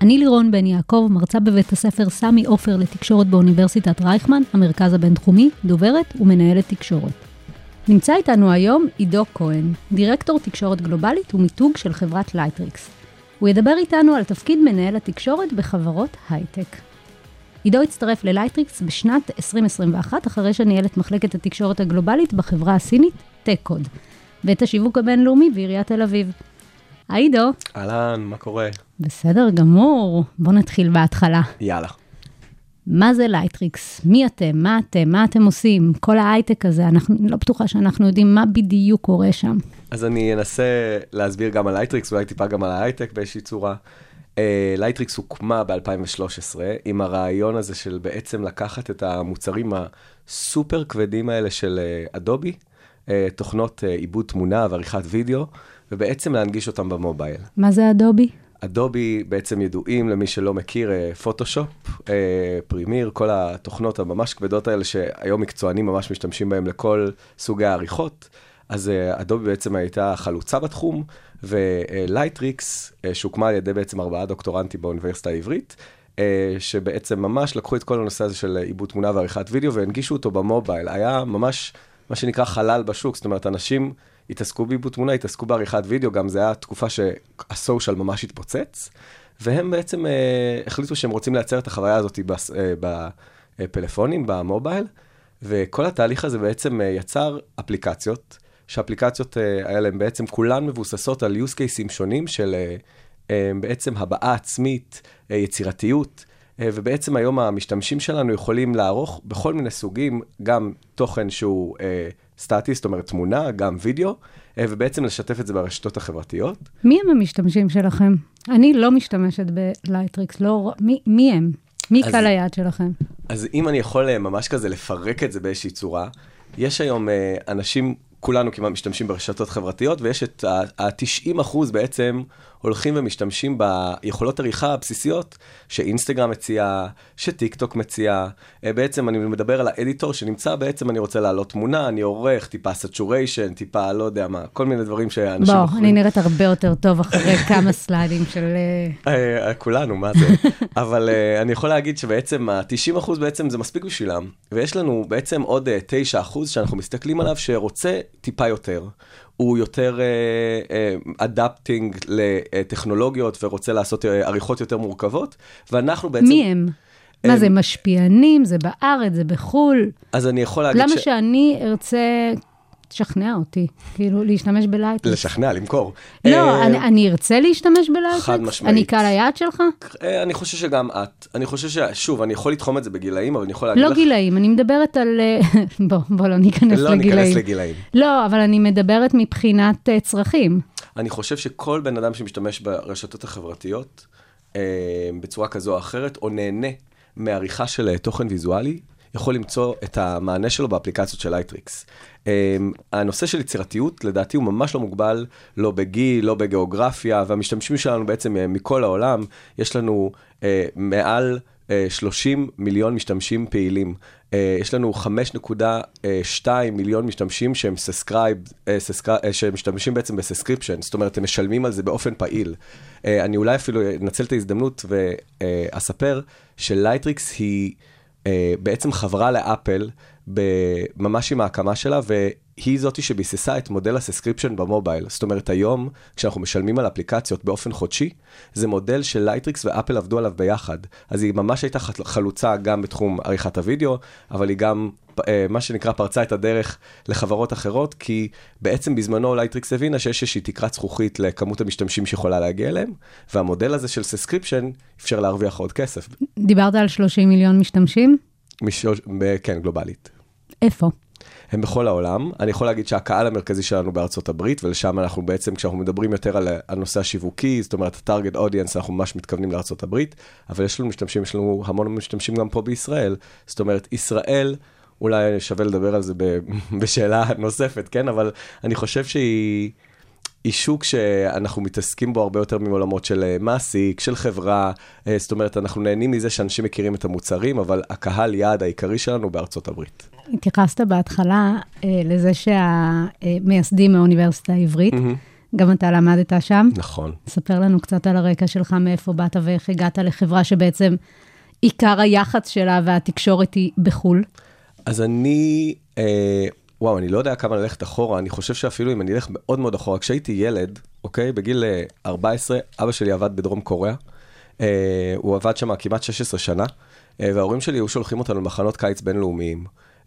אני לירון בן יעקב, מרצה בבית הספר סמי עופר לתקשורת באוניברסיטת רייכמן, המרכז הבינתחומי, דוברת ומנהלת תקשורת. נמצא איתנו היום עידו כהן, דירקטור תקשורת גלובלית ומיתוג של חברת לייטריקס. הוא ידבר איתנו על תפקיד מנהל התקשורת בחברות הייטק. עידו הצטרף ללייטריקס בשנת 2021, אחרי שניהל את מחלקת התקשורת הגלובלית בחברה הסינית טק-קוד, ואת השיווק הבינלאומי בעיריית תל אביב. היי עידו, אהלן, מה קורה? בסדר גמור, בוא נתחיל בהתחלה. יאללה. מה זה לייטריקס? מי אתם? מה אתם? מה אתם עושים? כל ההייטק הזה, אנחנו לא בטוחה שאנחנו יודעים מה בדיוק קורה שם. אז אני אנסה להסביר גם על לייטריקס, אולי טיפה גם על ההייטק באיזושהי צורה. אה, לייטריקס הוקמה ב-2013 עם הרעיון הזה של בעצם לקחת את המוצרים הסופר כבדים האלה של אה, אדובי, אה, תוכנות אה, עיבוד תמונה ועריכת וידאו, ובעצם להנגיש אותם במובייל. מה זה אדובי? אדובי בעצם ידועים למי שלא מכיר, אה, פוטושופ, אה, פרימיר, כל התוכנות הממש כבדות האלה שהיום מקצוענים ממש משתמשים בהם לכל סוגי העריכות. אז אה, אדובי בעצם הייתה חלוצה בתחום, ולייטריקס, שהוקמה על ידי בעצם ארבעה דוקטורנטים באוניברסיטה העברית, אה, שבעצם ממש לקחו את כל הנושא הזה של עיבוד תמונה ועריכת וידאו והנגישו אותו במובייל. היה ממש מה שנקרא חלל בשוק, זאת אומרת, אנשים התעסקו בעיבוד תמונה, התעסקו בעריכת וידאו, גם זו הייתה תקופה שהסושיאל ממש התפוצץ, והם בעצם אה, החליטו שהם רוצים לייצר את החוויה הזאת בס, אה, בפלאפונים, במובייל, וכל התהליך הזה בעצם אה, יצר אפליקציות, שהאפליקציות אה, הן בעצם כולן מבוססות על use cases שונים של אה, אה, בעצם הבעה עצמית, אה, יצירתיות. אה, ובעצם היום המשתמשים שלנו יכולים לערוך בכל מיני סוגים, גם תוכן שהוא אה, סטטי, זאת אומרת תמונה, גם וידאו, אה, ובעצם לשתף את זה ברשתות החברתיות. מי הם המשתמשים שלכם? אני לא משתמשת בלייטריקס, לא... מי, מי הם? מי אז- קהל היעד שלכם? אז אם אני יכול אה, ממש כזה לפרק את זה באיזושהי צורה, יש היום אה, אנשים, כולנו כמעט משתמשים ברשתות חברתיות, ויש את ה-90 אחוז בעצם הולכים ומשתמשים ביכולות עריכה הבסיסיות שאינסטגרם מציעה, שטיק טוק מציעה. אה, בעצם אני מדבר על ה editor שנמצא, בעצם אני רוצה להעלות תמונה, אני עורך טיפה saturation, טיפה לא יודע מה, כל מיני דברים שאנשים בוא, יכולים- אני נראית הרבה יותר טוב אחרי כמה סליידים של... אה, אה, כולנו, מה זה? אבל אני יכול להגיד שבעצם ה-90% בעצם זה מספיק בשבילם, ויש לנו בעצם עוד אה, 9% שאנחנו מסתכלים עליו שרוצה טיפה יותר. הוא יותר adapting לטכנולוגיות ורוצה לעשות אה, עריכות יותר מורכבות, ואנחנו בעצם... מי הם? מה זה, משפיענים? זה בארץ? זה בחו"ל? אז אני יכול להגיד למה שאני ארצה... תשכנע אותי, כאילו, להשתמש בלייטריקס. לשכנע, למכור. לא, אה, אני, אני ארצה להשתמש בלייטריקס? חד משמעית. אני קהל היעד שלך? אה, אני חושב שגם את. אני חושב ש... שוב, אני יכול לתחום את זה בגילאים, אבל אני יכול להגיד לא לך... גילאים, אני מדברת על... אה, בוא, בוא לא ניכנס לא לגילאים. ניכנס לגילאים. לא, אבל אני מדברת מבחינת אה, צרכים. אני חושב שכל בן אדם שמשתמש ברשתות החברתיות אה, בצורה כזו או אחרת, או נהנה מעריכה של תוכן ויזואלי, יכול למצוא את המענה שלו באפליקציות של לייטריקס. אה, הנושא של יצירתיות, לדעתי, הוא ממש לא מוגבל, לא בגיל, לא בגיאוגרפיה, והמשתמשים שלנו בעצם אה, מכל העולם, יש לנו אה, מעל... אה, 30 מיליון משתמשים פעילים. אה, יש לנו 5.2 מיליון משתמשים שהם subscribe, שמשתמשים בעצם ב subscription, זאת אומרת, הם משלמים על זה באופן פעיל. אה, אני אולי אפילו אנצל את ההזדמנות ואספר שלייטריקס היא בעצם חברה לאפל, ממש עם ההקמה שלה, והיא זאתי שביססה את מודל ה subscription במובייל. זאת אומרת, היום, כשאנחנו משלמים על אפליקציות באופן חודשי, זה מודל של לייטריקס ואפל עבדו עליו ביחד. אז היא ממש הייתה חלוצה גם בתחום עריכת הוידאו, אבל היא גם, אה, מה שנקרא, פרצה את הדרך לחברות אחרות, כי בעצם בזמנו לייטריקס הבינה שיש איזושהי תקרת זכוכית לכמות המשתמשים שיכולה להגיע אליהם, והמודל הזה של subscription אפשר להרוויח עוד כסף. דיברת על 30 מיליון משתמשים? משו... ב- כן, גלובלית. איפה? הם בכל העולם. אני יכול להגיד שהקהל המרכזי שלנו בארצות הברית, ולשם אנחנו בעצם, כשאנחנו מדברים יותר על הנושא השיווקי, זאת אומרת, ה-target audience, אנחנו ממש מתכוונים לארצות הברית, אבל יש לנו משתמשים, יש לנו המון משתמשים גם פה בישראל. זאת אומרת, ישראל, אולי שווה לדבר על זה ב- בשאלה נוספת, כן? אבל אני חושב שהיא... היא שוק שאנחנו מתעסקים בו הרבה יותר מעולמות של אה, מעסיק, של חברה, אה, זאת אומרת, אנחנו נהנים מזה שאנשים מכירים את המוצרים, אבל הקהל יעד העיקרי שלנו בארצות הברית. התייחסת בהתחלה אה, לזה שהמייסדים מהאוניברסיטה העברית, גם אתה למדת שם. נכון. ספר לנו קצת על הרקע שלך, מאיפה באת ואיך הגעת לחברה שבעצם עיקר היח"צ שלה והתקשורת היא בחו"ל. אז אני, אה, וואו, אני לא יודע כמה ללכת אחורה, אני חושב שאפילו אם אני אלך מאוד מאוד אחורה, כשהייתי ילד, אוקיי, בגיל אה, 14, אבא שלי עבד בדרום קוריאה. אה, הוא עבד שם כמעט 16 שנה, אה, וההורים שלי היו שולחים אותנו למחנות קיץ בינלאומיים.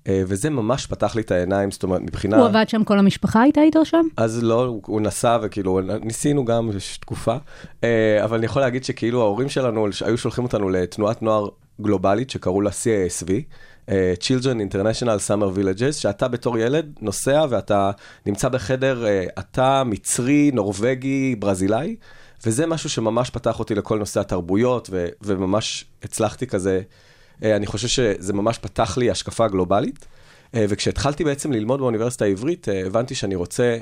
אה, וזה ממש פתח לי את העיניים, זאת אומרת, מבחינה... הוא עבד שם, כל המשפחה הייתה איתו שם? אז לא, הוא- הוא נסע וכאילו, ניסינו גם, יש תקופה, אה, אבל אני יכול להגיד שכאילו ההורים שלנו היו שולחים אותנו לתנועת נוער גלובלית שקראו לה CASV, אה, Children International Summer Villages, שאתה בתור ילד נוסע ואתה נמצא בחדר, אה, אתה מצרי, נורבגי, ברזילאי, וזה משהו שממש פתח אותי לכל נושא התרבויות, ו- וממש הצלחתי כזה, אה, אני חושב שזה ממש פתח לי השקפה גלובלית. אה, וכשהתחלתי בעצם ללמוד באוניברסיטה העברית, אה, הבנתי שאני רוצה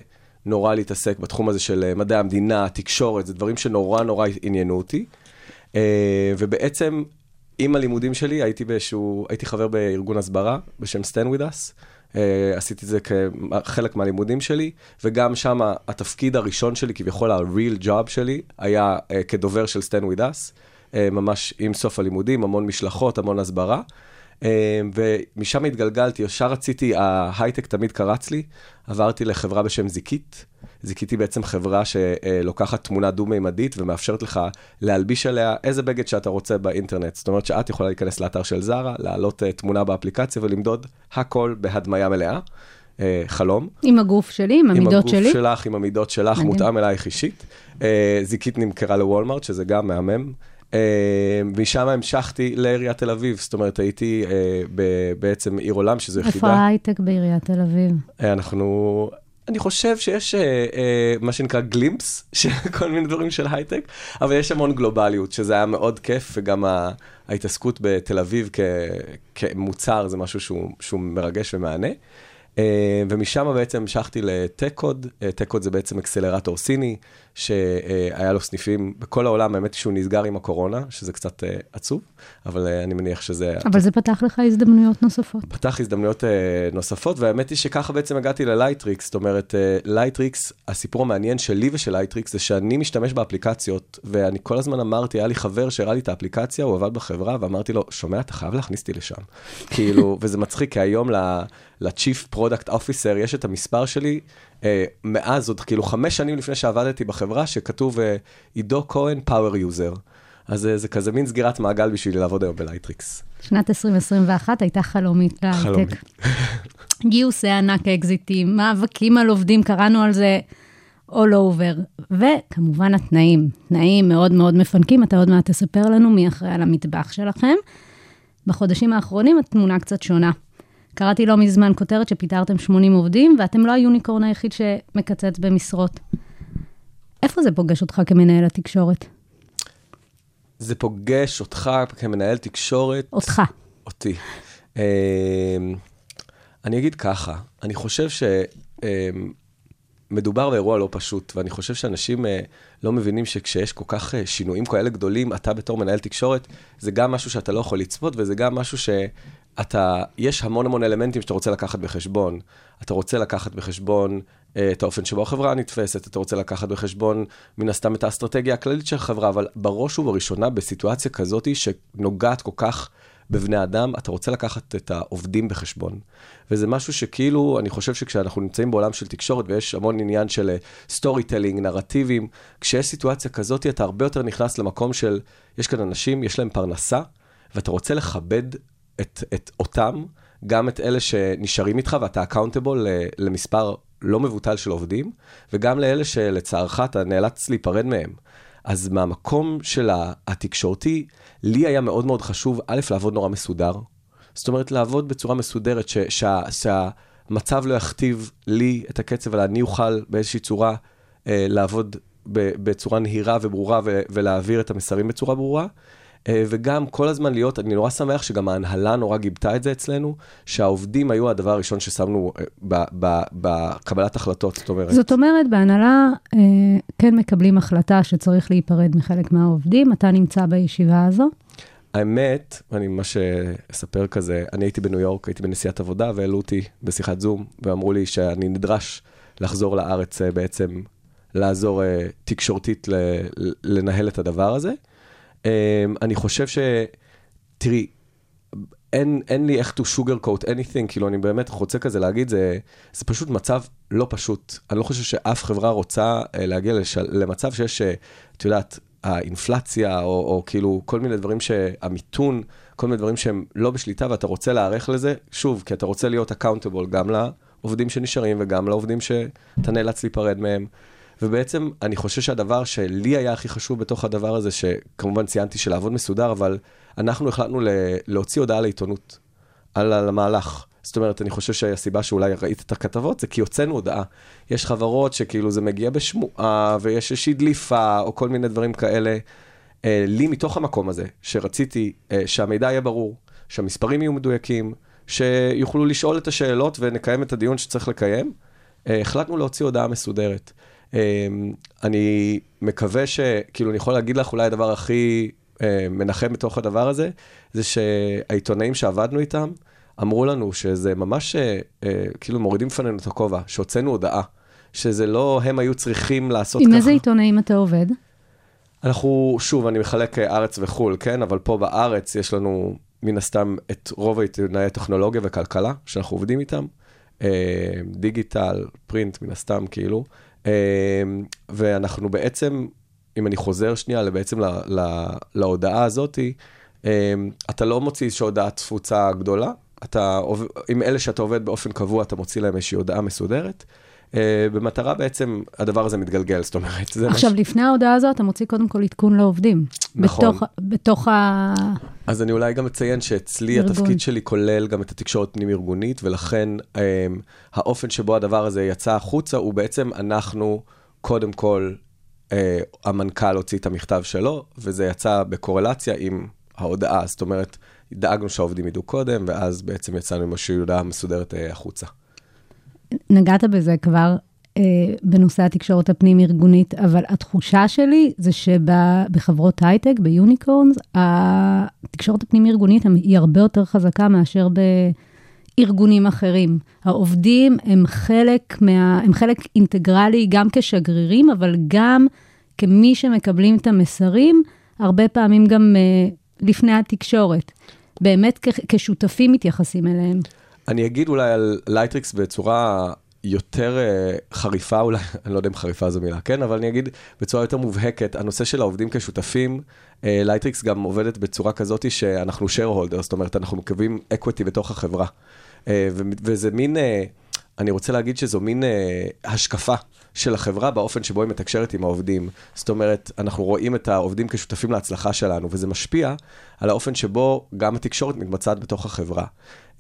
נורא להתעסק בתחום הזה של מדעי המדינה, תקשורת, זה דברים שנורא נורא עניינו אותי. ובעצם, עם הלימודים שלי, הייתי באיזשהו, הייתי חבר בארגון הסברה בשם Stand With Us. אה, עשיתי את זה כחלק מהלימודים שלי, וגם שם התפקיד הראשון שלי, כביכול ה-real job שלי, היה אה, כדובר של Stand With Us, אה, ממש עם סוף הלימודים, המון משלחות, המון הסברה. אה, ומשם התגלגלתי, ישר רציתי, ההייטק תמיד קרץ לי, עברתי לחברה בשם זיקית. זיקית היא בעצם חברה שלוקחת תמונה דו-מימדית ומאפשרת לך להלביש עליה איזה בגד שאתה רוצה באינטרנט. זאת אומרת שאת יכולה להיכנס לאתר של זרה, להעלות אה, תמונה באפליקציה ולמדוד הכל בהדמיה מלאה. אה, חלום. עם הגוף שלי, עם המידות עם שלי. הגוף שלך, עם המידות שלך, מדהים. מותאם אלייך אישית. אה, זיקית נמכרה לוולמארט, שזה גם מהמם. משם המשכתי לעיריית תל אביב, זאת אומרת, הייתי בעצם עיר עולם, שזו איפה יחידה. ההייטק בעיריית תל אביב? אנחנו, אני חושב שיש אה, אה, מה שנקרא glimpse של כל מיני דברים של הייטק, אבל יש המון גלובליות, שזה היה מאוד כיף, וגם ה- ההתעסקות בתל אביב כ, כמוצר זה משהו שהוא, שהוא מרגש ומהנה. אה, ומשם בעצם המשכתי לטק-קוד, אה, טק-קוד זה בעצם אקסלרטור סיני, שהיה לו סניפים בכל העולם, האמת היא שהוא נסגר עם הקורונה, שזה קצת אה, עצוב, אבל אה, אני מניח שזה... אבל זה פתח לך הזדמנויות נוספות. פתח הזדמנויות אה, נוספות, והאמת היא שככה בעצם הגעתי ללייטריקס, זאת אומרת, לייטריקס, הסיפור המעניין שלי ושל לייטריקס זה שאני משתמש באפליקציות, ואני כל הזמן אמרתי, היה לי חבר שהראה לי את האפליקציה, הוא עבד בחברה, ואמרתי לו, שומע, אתה חייב להכניס אותי לשם. כאילו, וזה מצחיק, כי היום ל-Chief Product Officer יש את המספר שלי, מאז עוד כאילו חמש שנים לפני שעבדתי בחברה, שכתוב אה, עידו כהן Power User. אז אה, זה כזה מין סגירת מעגל בשבילי לעבוד היום בלייטריקס. שנת 2021 הייתה חלומית חלומית. להייטק. גיוסי ענק אקזיטים, מאבקים על עובדים, קראנו על זה all over. וכמובן התנאים, תנאים מאוד מאוד מפנקים, אתה עוד מעט תספר לנו מי אחראי על המטבח שלכם. בחודשים האחרונים התמונה קצת שונה. קראתי לא מזמן כותרת שפיטרתם 80 עובדים, ואתם לא היוניקורן היחיד שמקצץ במשרות. איפה זה פוגש אותך כמנהל התקשורת? זה פוגש אותך כמנהל תקשורת. אותך. אותי. אמ, אני אגיד ככה, אני חושב שמדובר באירוע לא פשוט, ואני חושב שאנשים אה, לא מבינים שכשיש כל כך אה, שינויים כאלה גדולים, אתה בתור מנהל תקשורת, זה גם משהו שאתה לא יכול לצפות, וזה גם משהו שאתה, יש המון המון אלמנטים שאתה רוצה לקחת בחשבון. אתה רוצה לקחת בחשבון אה, את האופן שבו החברה נתפסת, אתה רוצה לקחת בחשבון מן הסתם את האסטרטגיה הכללית של החברה, אבל בראש ובראשונה בסיטואציה כזאת שנוגעת כל כך בבני אדם, אתה רוצה לקחת את העובדים בחשבון. וזה משהו שכאילו, אני חושב שכשאנחנו נמצאים בעולם של תקשורת ויש המון עניין של storytelling, נרטיבים, כשיש סיטואציה כזאת, אתה הרבה יותר נכנס למקום של, יש כאן אנשים, יש להם פרנסה, ואתה רוצה לכבד את, את אותם, גם את אלה שנשארים איתך ואתה accountable למספר לא מבוטל של עובדים, וגם לאלה שלצערך אתה נאלץ להיפרד מהם. אז מהמקום של התקשורתי, לי היה מאוד מאוד חשוב, א', לעבוד נורא מסודר. זאת אומרת, לעבוד בצורה מסודרת, שהמצב לא יכתיב לי את הקצב, אלא אני אוכל באיזושהי צורה אה, לעבוד בצורה נהירה וברורה ולהעביר את המסרים בצורה ברורה. אה, וגם כל הזמן להיות, אני נורא שמח שגם ההנהלה נורא גיבתה את זה אצלנו, שהעובדים היו הדבר הראשון ששמנו אה, בקבלת החלטות, זאת אומרת. זאת אומרת, בהנהלה אה, כן מקבלים החלטה שצריך להיפרד מחלק מהעובדים. אתה נמצא בישיבה הזו. האמת, אני ממש אספר כזה, אני הייתי בניו יורק, הייתי בנסיעת עבודה, והעלו אותי בשיחת זום, ואמרו לי שאני נדרש לחזור לארץ בעצם, לעזור תקשורתית לנהל את הדבר הזה. אה, אני חושב ש... תראי, אין, אין לי איך to sugarcoat anything, כאילו אני באמת רוצה כזה להגיד, זה, זה פשוט מצב לא פשוט. אני לא חושב שאף חברה רוצה אה, להגיע לש, למצב שיש, אה, את יודעת, האינפלציה, או, או כאילו כל מיני דברים שהמיתון, כל מיני דברים שהם לא בשליטה, ואתה רוצה להיערך לזה, שוב, כי אתה רוצה להיות accountable גם לעובדים שנשארים וגם לעובדים שאתה נאלץ להיפרד מהם. ובעצם אני חושב שהדבר שלי היה הכי חשוב בתוך הדבר הזה, שכמובן ציינתי של לעבוד מסודר, אבל אנחנו החלטנו להוציא הודעה לעיתונות על, על המהלך. זאת אומרת, אני חושב שהסיבה שאולי ראית את הכתבות זה כי הוצאנו הודעה. יש חברות שכאילו זה מגיע בשמועה, ויש איזושהי דליפה, או כל מיני דברים כאלה. אה, לי מתוך המקום הזה, שרציתי אה, שהמידע יהיה ברור, שהמספרים יהיו מדויקים, שיוכלו לשאול את השאלות ונקיים את הדיון שצריך לקיים, אה, החלטנו להוציא הודעה מסודרת. אה, אני מקווה ש... כאילו, אני יכול להגיד לך אולי הדבר הכי אה, מנחם בתוך הדבר הזה, זה שהעיתונאים שעבדנו איתם, אמרו לנו שזה ממש, אה, אה, כאילו מורידים בפנינו את הכובע, שהוצאנו הודעה, שזה לא הם היו צריכים לעשות עם ככה. איזה עיתונאים אתה עובד? אנחנו, שוב, אני מחלק אה, ארץ וחו"ל, כן? אבל פה בארץ יש לנו מן הסתם את רוב העיתונאי טכנולוגיה וכלכלה, שאנחנו עובדים איתם. דיגיטל, פרינט, מן הסתם, כאילו. אה, ואנחנו בעצם, אם אני חוזר שנייה בעצם לה, לה, להודעה הזאתי, אה, אתה לא מוציא איזושהי הודעת תפוצה גדולה, אתה, עם אלה שאתה עובד באופן קבוע, אתה מוציא להם איזושהי הודעה מסודרת. אה, במטרה בעצם, הדבר הזה מתגלגל, זאת אומרת, עכשיו, לפני ההודעה הזו, אתה מוציא קודם כל עדכון לעובדים. נכון. בתוך, בתוך ה... אז אני אולי גם אציין שאצלי ארגון. התפקיד שלי כולל גם את התקשורת פנים-ארגונית, ולכן um, האופן שבו הדבר הזה יצא החוצה, הוא בעצם אנחנו, קודם כל, uh, המנכ"ל הוציא את המכתב שלו, וזה יצא בקורלציה עם ההודעה. זאת אומרת, דאגנו שהעובדים ידעו קודם, ואז בעצם יצאנו עם איזושהי הודעה מסודרת uh, החוצה. נגעת בזה כבר אה, בנושא התקשורת הפנים-ארגונית, אבל התחושה שלי זה שבחברות הייטק, ביוניקורנס, התקשורת הפנים-ארגונית היא הרבה יותר חזקה מאשר בארגונים אחרים. העובדים הם חלק, מה, הם חלק אינטגרלי גם כשגרירים, אבל גם כמי שמקבלים את המסרים, הרבה פעמים גם אה, לפני התקשורת. באמת כשותפים מתייחסים אליהם. אני אגיד אולי על לייטריקס בצורה יותר אה, חריפה, אולי, אני לא יודע אם חריפה זו מילה, כן? אבל אני אגיד בצורה יותר מובהקת, הנושא של העובדים כשותפים, לייטריקס גם עובדת בצורה כזאת שאנחנו shareholder, זאת אומרת, אנחנו מקבלים equity בתוך החברה. ו- וזה מין, אני רוצה להגיד שזו מין השקפה של החברה באופן שבו היא מתקשרת עם העובדים. זאת אומרת, אנחנו רואים את העובדים כשותפים להצלחה שלנו, וזה משפיע על האופן שבו גם התקשורת מתבצעת בתוך החברה.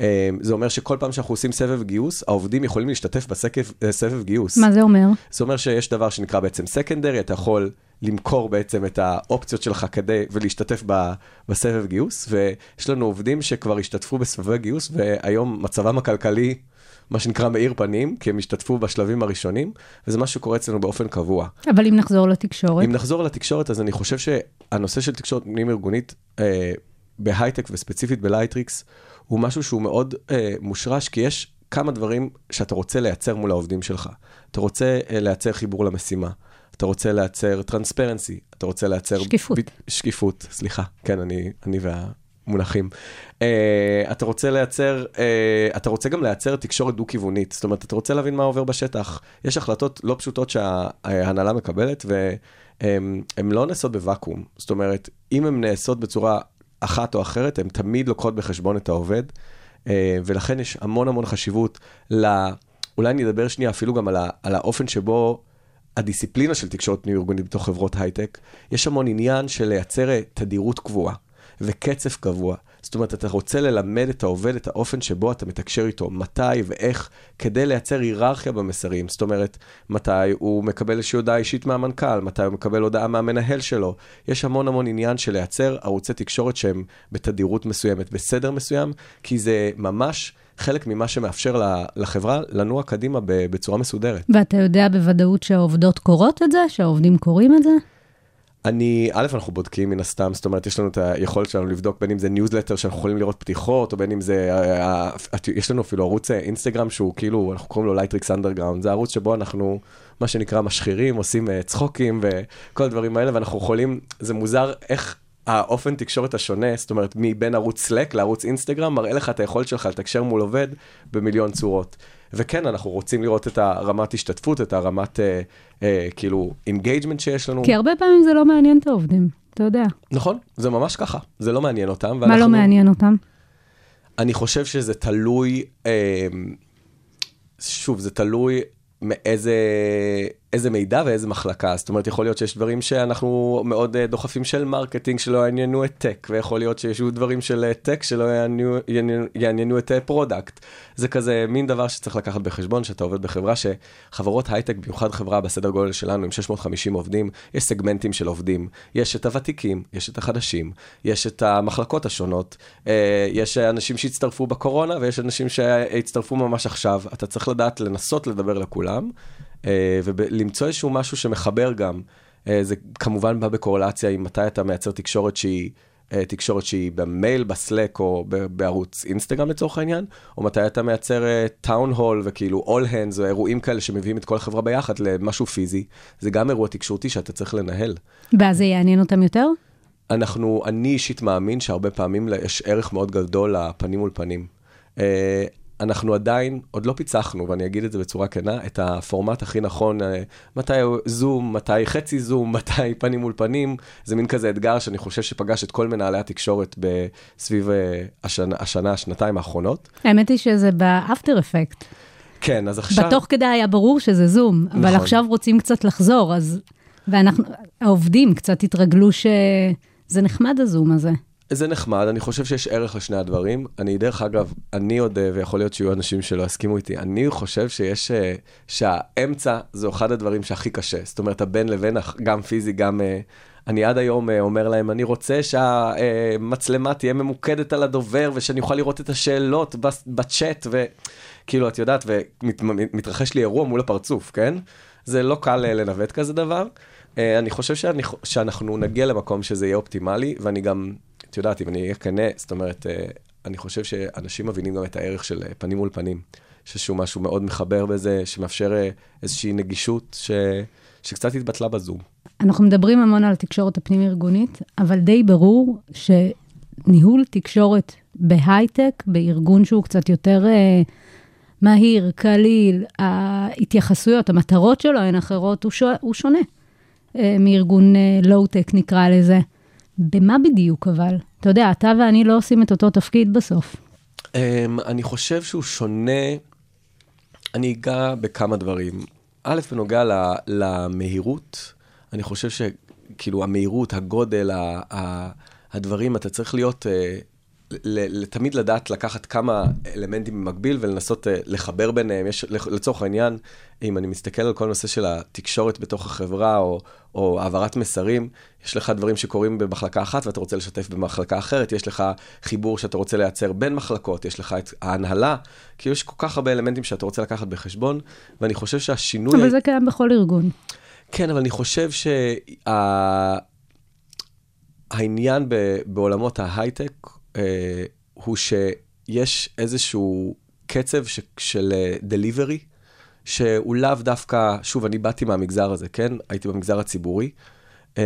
אה, זה אומר שכל פעם שאנחנו עושים סבב גיוס, העובדים יכולים להשתתף בסבב גיוס. מה זה אומר? זה אומר שיש דבר שנקרא בעצם סקנדרי, אתה יכול למכור בעצם את האופציות שלך כדי ולהשתתף ב, בסבב גיוס, ויש לנו עובדים שכבר השתתפו בסבבי גיוס, והיום מצבם הכלכלי, מה שנקרא מאיר פנים, כי הם השתתפו בשלבים הראשונים, וזה משהו שקורה אצלנו באופן קבוע. אבל אם נחזור לתקשורת, אם נחזור לתקשורת, אז אני חושב שהנושא של תקשורת פנים ארגונית אה, בהייטק וספציפית בלייטריקס, הוא משהו שהוא מאוד אה, מושרש, כי יש כמה דברים שאתה רוצה לייצר מול העובדים שלך. אתה רוצה אה, לייצר חיבור למשימה, אתה רוצה לייצר טרנספרנסי, אתה רוצה לייצר... שקיפות. ב... שקיפות, סליחה. כן, אני, אני והמונחים. Uh, אתה רוצה לייצר, uh, אתה רוצה גם לייצר תקשורת דו-כיוונית. זאת אומרת, אתה רוצה להבין מה עובר בשטח. יש החלטות לא פשוטות שההנהלה מקבלת, והן לא נעשות בוואקום. זאת אומרת, אם הן נעשות בצורה אחת או אחרת, הן תמיד לוקחות בחשבון את העובד, uh, ולכן יש המון המון חשיבות ל... אולי אני אדבר שנייה אפילו גם על, ה, על האופן שבו הדיסציפלינה של תקשורת פנים ארגונית בתוך חברות הייטק, יש המון עניין של לייצר תדירות קבועה וקצב קבוע. זאת אומרת, אתה רוצה ללמד את העובד את האופן שבו אתה מתקשר איתו, מתי ואיך, כדי לייצר היררכיה במסרים. זאת אומרת, מתי הוא מקבל איזושהי הודעה אישית מהמנכ"ל, מתי הוא מקבל הודעה מהמנהל שלו. יש המון המון עניין של לייצר ערוצי תקשורת שהם בתדירות מסוימת, בסדר מסוים, כי זה ממש... חלק ממה שמאפשר לחברה לנוע קדימה בצורה מסודרת. ואתה יודע בוודאות שהעובדות קוראות את זה? שהעובדים קוראים את זה? אני, א', אנחנו בודקים מן הסתם, זאת אומרת, יש לנו את היכולת שלנו לבדוק בין אם זה ניוזלטר שאנחנו יכולים לראות פתיחות, או בין אם זה, אה, אה, יש לנו אפילו ערוץ אה, אינסטגרם שהוא כאילו, אנחנו קוראים לו לייטריקס אנדרגראונד, זה ערוץ שבו אנחנו, מה שנקרא, משחירים, עושים אה, צחוקים וכל הדברים האלה, ואנחנו יכולים, זה מוזר איך... האופן תקשורת השונה, זאת אומרת, מבין ערוץ Slack לערוץ אינסטגרם, מראה לך את היכולת שלך לתקשר מול עובד במיליון צורות. וכן, אנחנו רוצים לראות את הרמת השתתפות, את הרמת, אה, אה, כאילו, engagement שיש לנו. כי הרבה פעמים זה לא מעניין את העובדים, אתה יודע. נכון, זה ממש ככה, זה לא מעניין אותם. מה לא מעניין אותם? אני חושב שזה תלוי, אה, שוב, זה תלוי מאיזה איזה מידע ואיזה מחלקה. זאת אומרת, יכול להיות שיש דברים שאנחנו מאוד אה, דוחפים של marketing שלא יעניינו את tech, ויכול להיות שיש דברים של אה, tech שלא יעניינו, יעניינו, את product. זה כזה מין דבר שצריך לקחת בחשבון, שאתה עובד בחברה שחברות הייטק, במיוחד חברה בסדר גודל שלנו עם 650 עובדים, יש סגמנטים של עובדים. יש את הוותיקים, יש את החדשים, יש את המחלקות השונות, אה, יש אנשים שהצטרפו בקורונה ויש אנשים שהצטרפו ממש עכשיו. אתה צריך לדעת לנסות לדבר לכולם. אה, ולמצוא איזשהו משהו שמחבר גם. אה, זה כמובן בא בקורלציה עם מתי אתה מייצר תקשורת שהיא... אה, תקשורת שהיא במייל, בסלק או בערוץ אינסטגרם לצורך העניין, או מתי אתה מייצר טאון הול וכאילו all hands או אירועים כאלה שמביאים את כל החברה ביחד למשהו פיזי, זה גם אירוע תקשורתי שאתה צריך לנהל. ואז זה יעניין אותם יותר? אנחנו, אני אישית מאמין שהרבה פעמים יש ערך מאוד גדול לפנים מול פנים. אנחנו עדיין, עוד לא פיצחנו, ואני אגיד את זה בצורה כנה, את הפורמט הכי נכון, אה, מתי זום, מתי חצי זום, מתי פנים מול פנים, זה מין כזה אתגר שאני חושב שפגש את כל מנהלי התקשורת סביב אה, השנה, השנה, השנתיים האחרונות. האמת היא שזה באפטר אפקט. כן, אז עכשיו... בתוך כדי היה ברור שזה זום, נכון. אבל עכשיו רוצים קצת לחזור, אז... ואנחנו, העובדים קצת התרגלו שזה נחמד הזום הזה. זה נחמד, אני חושב שיש ערך לשני הדברים. אני, דרך אגב, אני עוד, אה, ויכול להיות שיהיו אנשים שלא יסכימו איתי, אני חושב שיש, אה, שהאמצע זה אחד הדברים שהכי קשה. זאת אומרת, הבין לבין, גם פיזי, גם... אה, אני עד היום אומר להם, אני רוצה שהמצלמה תהיה ממוקדת על הדובר, ושאני אוכל לראות את השאלות בצ'אט, וכאילו, את יודעת, ומתרחש לי אירוע מול הפרצוף, כן? זה לא קל לנווט כזה דבר. אני חושב שאני, שאנחנו נגיע למקום שזה יהיה אופטימלי, ואני גם יודעת, אם אני אהיה כנה, זאת אומרת, אה, אני חושב שאנשים מבינים גם את הערך של אה, פנים מול פנים. יש איזשהו משהו מאוד מחבר בזה, שמאפשר אה, איזושהי נגישות ש... שקצת התבטלה בזום. אנחנו מדברים המון על התקשורת הפנים-ארגונית, אבל די ברור שניהול תקשורת בהייטק, בארגון שהוא קצת יותר אה, מהיר, קליל, ההתייחסויות, המטרות שלו הן אחרות, הוא, ש... הוא שונה אה, מארגון אה, לואו-טק, נקרא לזה. במה בדיוק אבל? אתה יודע, אתה ואני לא עושים את אותו תפקיד בסוף. Um, אני חושב שהוא שונה, אני אגע בכמה דברים. א', בנוגע למהירות, אני חושב שכאילו המהירות, הגודל, הדברים, אתה צריך להיות, ל, תמיד לדעת לקחת כמה אלמנטים במקביל ולנסות uh, לחבר ביניהם. יש, לצורך העניין, אם אני מסתכל על כל נושא של התקשורת בתוך החברה, או, או העברת מסרים, יש לך דברים שקורים במחלקה אחת ואתה רוצה לשתף במחלקה אחרת, יש לך חיבור שאתה רוצה לייצר בין מחלקות, יש לך את ההנהלה, כי יש כל כך הרבה אלמנטים שאתה רוצה לקחת בחשבון, ואני חושב שהשינוי... אבל זה קיים בכל ארגון. כן, אבל אני חושב שה... בעולמות ההייטק אה, הוא שיש איזשהו קצב ש... של דליברי. Uh, שהוא לאו דווקא, שוב, אני באתי מהמגזר הזה, כן? הייתי במגזר הציבורי, אמ,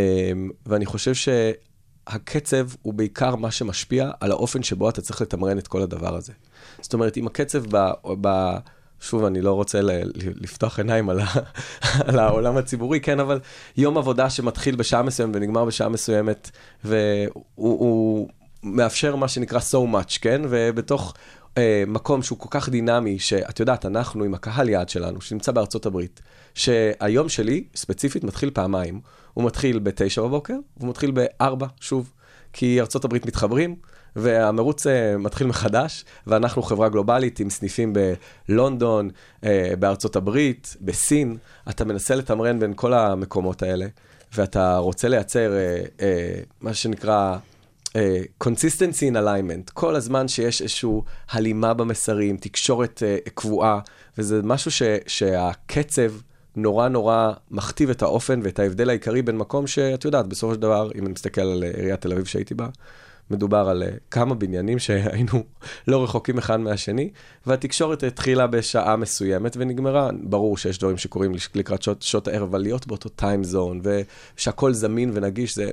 ואני חושב שהקצב הוא בעיקר מה שמשפיע על האופן שבו אתה צריך לתמרן את כל הדבר הזה. זאת אומרת, אם הקצב ב... ב שוב, אני לא רוצה ל- לפתוח עיניים על, ה- על העולם הציבורי, כן, אבל יום עבודה שמתחיל בשעה מסוימת ונגמר בשעה מסוימת, והוא מאפשר מה שנקרא so much, כן? ובתוך אה, מקום שהוא כל כך דינמי, שאת יודעת, אנחנו עם הקהל יעד שלנו, שנמצא בארצות הברית, שהיום שלי, ספציפית, מתחיל פעמיים. הוא מתחיל ב-9 בבוקר, והוא מתחיל ב-4, שוב. כי ארצות הברית מתחברים, והמרוץ אה, מתחיל מחדש, ואנחנו חברה גלובלית עם סניפים בלונדון, אה, בארצות הברית, בסין. אתה מנסה לתמרן בין כל המקומות האלה, ואתה רוצה לייצר אה, אה, מה שנקרא... אה, consistency in alignment, כל הזמן שיש איזושהי הלימה במסרים, תקשורת uh, קבועה, וזה משהו ש, שהקצב נורא נורא מכתיב את האופן ואת ההבדל העיקרי בין מקום שאת יודעת, בסופו של דבר, אם אני מסתכל על אה, עיריית תל אביב שהייתי בה, מדובר על uh, כמה בניינים שהיינו לא רחוקים אחד מהשני, והתקשורת התחילה בשעה מסוימת ונגמרה. ברור שיש דברים שקורים לקראת שעות, שעות הערב, אבל להיות באותו טיים זון, ושהכול זמין ונגיש, זה,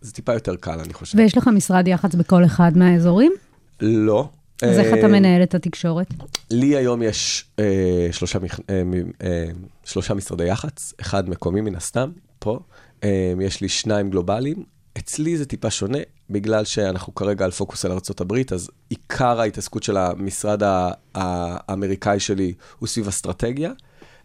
זה טיפה יותר קל, אני חושב. ויש לך משרד יח"צ בכל אחד מהאזורים? לא. אז איך אתה אה, מנהל את התקשורת? לי היום יש אה, שלושה, אה, אה, שלושה משרדי יח"צ, אחד מקומי מן הסתם, פה. אה, יש לי שניים גלובליים. אצלי זה טיפה שונה, בגלל שאנחנו כרגע על פוקוס על ארה"ב, אז עיקר ההתעסקות של המשרד האמריקאי שלי הוא סביב אסטרטגיה,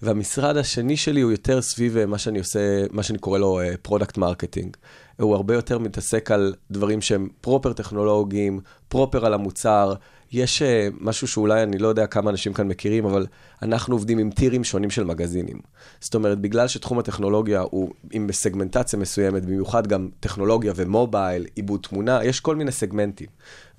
והמשרד השני שלי הוא יותר סביב מה שאני עושה, מה שאני קורא לו product marketing. הוא הרבה יותר מתעסק על דברים שהם פרופר טכנולוגיים, פרופר על המוצר. יש אה, משהו שאולי אני לא יודע כמה אנשים כאן מכירים, אבל אנחנו עובדים עם טירים שונים של מגזינים. זאת אומרת, בגלל שתחום הטכנולוגיה הוא עם סגמנטציה מסוימת, במיוחד גם טכנולוגיה ומובייל, עיבוד תמונה, יש כל מיני סגמנטים.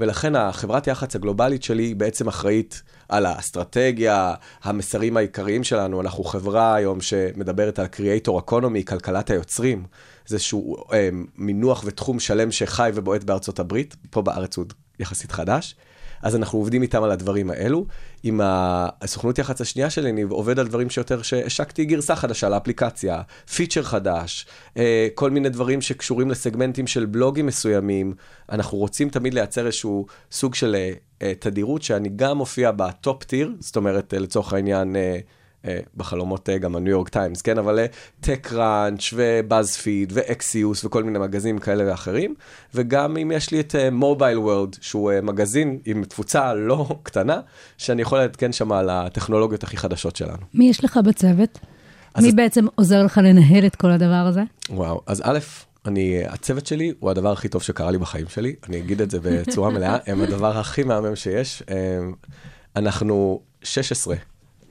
ולכן החברת יח"צ הגלובלית שלי היא בעצם אחראית על האסטרטגיה, המסרים העיקריים שלנו. אנחנו חברה היום שמדברת על Creator Economy, כלכלת היוצרים. זה איזשהו אה, מינוח ותחום שלם שחי ובועט בארצות הברית, פה בארץ הוא יחסית חדש. אז אנחנו עובדים איתם על הדברים האלו. עם הסוכנות יח"צ השנייה שלי, אני עובד על דברים שיותר, שהשקתי גרסה חדשה לאפליקציה, פיצ'ר חדש, אה, כל מיני דברים שקשורים לסגמנטים של בלוגים מסוימים. אנחנו רוצים תמיד לייצר איזשהו סוג של אה, אה, תדירות שאני גם מופיע ב top tier, זאת אומרת, לצורך העניין, בחלומות אה, גם ה New York Times, כן? אבל TechCrunch ו BuzzFeed ו Axios וכל מיני מגזינים כאלה ואחרים. וגם אם יש לי את Mobile אה, World, שהוא מגזין עם תפוצה לא קטנה, שאני יכול לעדכן שם על הטכנולוגיות הכי חדשות שלנו. מי יש לך בצוות? מי את- בעצם עוזר לך לנהל את כל הדבר הזה? וואו, אז א', אני, הצוות שלי הוא הדבר הכי טוב שקרה לי בחיים שלי, אני אגיד את זה בצורה מלאה, הם הדבר הכי מהמם שיש. אנחנו 16,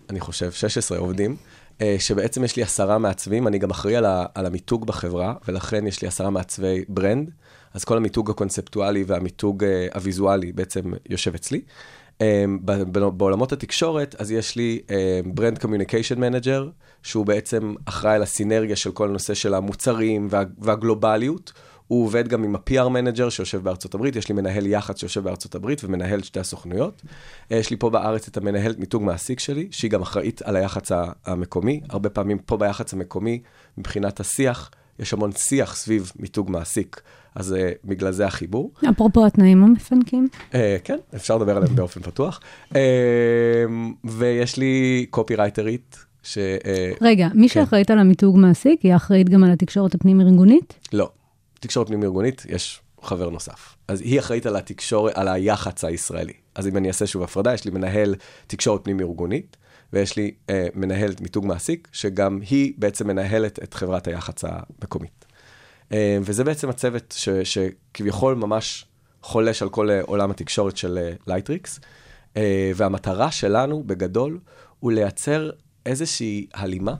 אני חושב, 16 עובדים, אה, שבעצם יש לי עשרה מעצבים, אני גם אחראי על, על המיתוג בחברה, ולכן יש לי עשרה מעצבי brand, אז כל המיתוג הקונספטואלי והמיתוג אה, הוויזואלי בעצם יושב אצלי. אה, בעולמות התקשורת, אז יש לי brand communication manager, שהוא בעצם אחראי על הסינרגיה של כל הנושא של המוצרים וה, והגלובליות. הוא עובד גם עם ה-PR manager שיושב בארצות הברית, יש לי מנהל יח"צ שיושב בארצות הברית ומנהל שתי הסוכנויות. אה, יש לי פה בארץ את המנהלת מיתוג מעסיק שלי, שהיא גם אחראית על היח"צ המקומי. הרבה פעמים פה ביח"צ המקומי, מבחינת השיח, יש המון שיח סביב מיתוג מעסיק, אז אה, בגלל זה החיבור. אפרופו התנאים המפנקים. אה, כן, אפשר לדבר עליהם באופן פתוח. אה, ויש לי קופי רייטרית, ש... אה, רגע, מי כן. שאחראית על המיתוג מעסיק, היא אחראית גם על התקשורת הפנים-ארגונית? לא, תקשורת פנים-ארגונית, יש חבר נוסף. אז היא אחראית על התקשורת, על היח"צ הישראלי. אז אם אני אעשה שוב הפרדה, יש לי מנהל תקשורת פנים-ארגונית, ויש לי אה, מנהלת מיתוג מעסיק, שגם היא בעצם מנהלת את חברת היח"צ המקומית. אה, וזה בעצם הצוות ש, שכביכול ממש חולש על כל אה, עולם התקשורת של אה, Lightricks, אה, והמטרה שלנו, בגדול, הוא לייצר איזושהי הלימה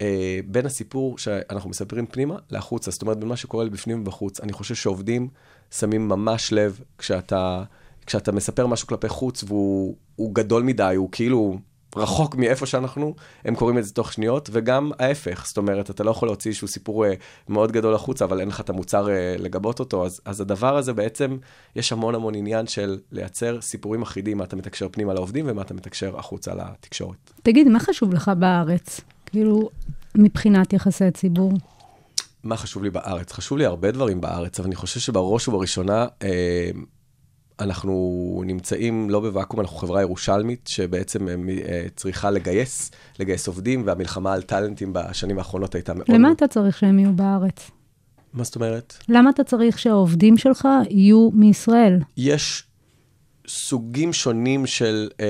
אה, בין הסיפור שאנחנו מספרים פנימה לחוצה, זאת אומרת, בין מה שקורה בפנים ובחוץ. אני חושב שעובדים שמים ממש לב כשאתה, כשאתה מספר משהו כלפי חוץ והוא הוא גדול מדי, הוא כאילו רחוק מאיפה שאנחנו, הם קוראים את זה תוך שניות, וגם ההפך, זאת אומרת, אתה לא יכול להוציא איזשהו סיפור אה, מאוד גדול החוצה, אבל אין לך את המוצר אה, לגבות אותו, אז, אז הדבר הזה בעצם, יש המון המון עניין של לייצר סיפורים אחידים, מה אתה מתקשר פנימה לעובדים ומה אתה מתקשר החוצה לתקשורת. תגיד, מה חשוב לך בארץ? כאילו, מבחינת יחסי ציבור. מה חשוב לי בארץ? חשוב לי הרבה דברים בארץ, אבל אני חושב שבראש ובראשונה, אה, אנחנו נמצאים לא בוואקום, אנחנו חברה ירושלמית, שבעצם אה, אה, צריכה לגייס, לגייס עובדים, והמלחמה על טאלנטים בשנים האחרונות הייתה מאוד... למה אתה צריך שהם יהיו בארץ? מה זאת אומרת? למה אתה צריך שהעובדים שלך יהיו מישראל? יש סוגים שונים של אה,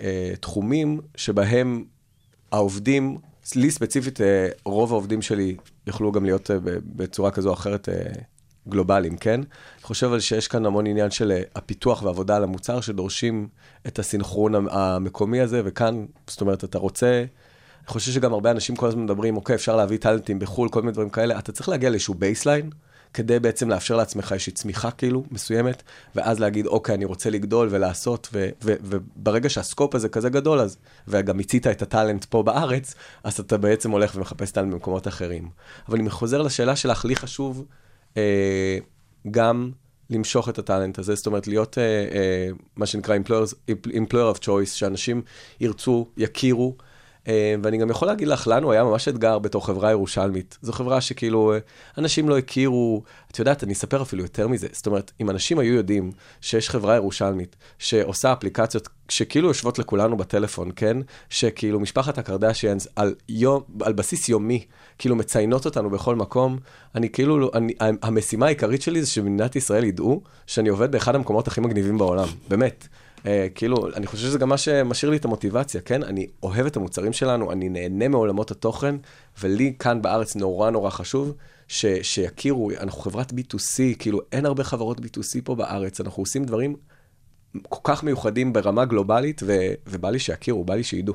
אה, תחומים שבהם העובדים, לי ספציפית, אה, רוב העובדים שלי יוכלו גם להיות אה, בצורה כזו או אחרת אה, גלובליים, כן? אני חושב אבל שיש כאן המון עניין של הפיתוח ועבודה על המוצר, שדורשים את הסינכרון המ- המקומי הזה, וכאן, זאת אומרת, אתה רוצה... אני חושב שגם הרבה אנשים כל הזמן מדברים, אוקיי, אפשר להביא טאלנטים בחו"ל, כל מיני דברים כאלה, אתה צריך להגיע לאיזשהו baseline, כדי בעצם לאפשר לעצמך איזושהי צמיחה כאילו, מסוימת, ואז להגיד, אוקיי, אני רוצה לגדול ולעשות, ו- ו- וברגע שה scope הזה כזה גדול, אז, וגם מיצית את ה talent פה בארץ, אז אתה בעצם הולך ומחפש טאלנט במקומות אחרים. אבל אם חוזר לשאלה שלך, לי חשוב אה, גם למשוך את הטאלנט הזה, זאת אומרת, להיות אה, אה, מה שנקרא employer of choice, שאנשים ירצו, יכירו. אה, ואני גם יכול להגיד לך, לנו היה ממש אתגר בתור חברה ירושלמית. זו חברה שכאילו, אה, אנשים לא הכירו, את יודעת, אני אספר אפילו יותר מזה. זאת אומרת, אם אנשים היו יודעים שיש חברה ירושלמית שעושה אפליקציות שכאילו יושבות לכולנו בטלפון, כן? שכאילו משפחת הקרדשיאנס על, על בסיס יומי, כאילו מציינות אותנו בכל מקום, אני כאילו, אני, המשימה העיקרית שלי זה שמדינת ישראל ידעו שאני עובד באחד המקומות הכי מגניבים בעולם, באמת. Uh, כאילו, אני חושב שזה גם מה שמשאיר לי את המוטיבציה, כן? אני אוהב את המוצרים שלנו, אני נהנה מעולמות התוכן, ולי כאן בארץ נורא נורא חשוב ש, שיכירו, אנחנו חברת B2C, כאילו אין הרבה חברות B2C פה בארץ, אנחנו עושים דברים כל כך מיוחדים ברמה גלובלית, ו, ובא לי שיכירו, בא לי שידעו.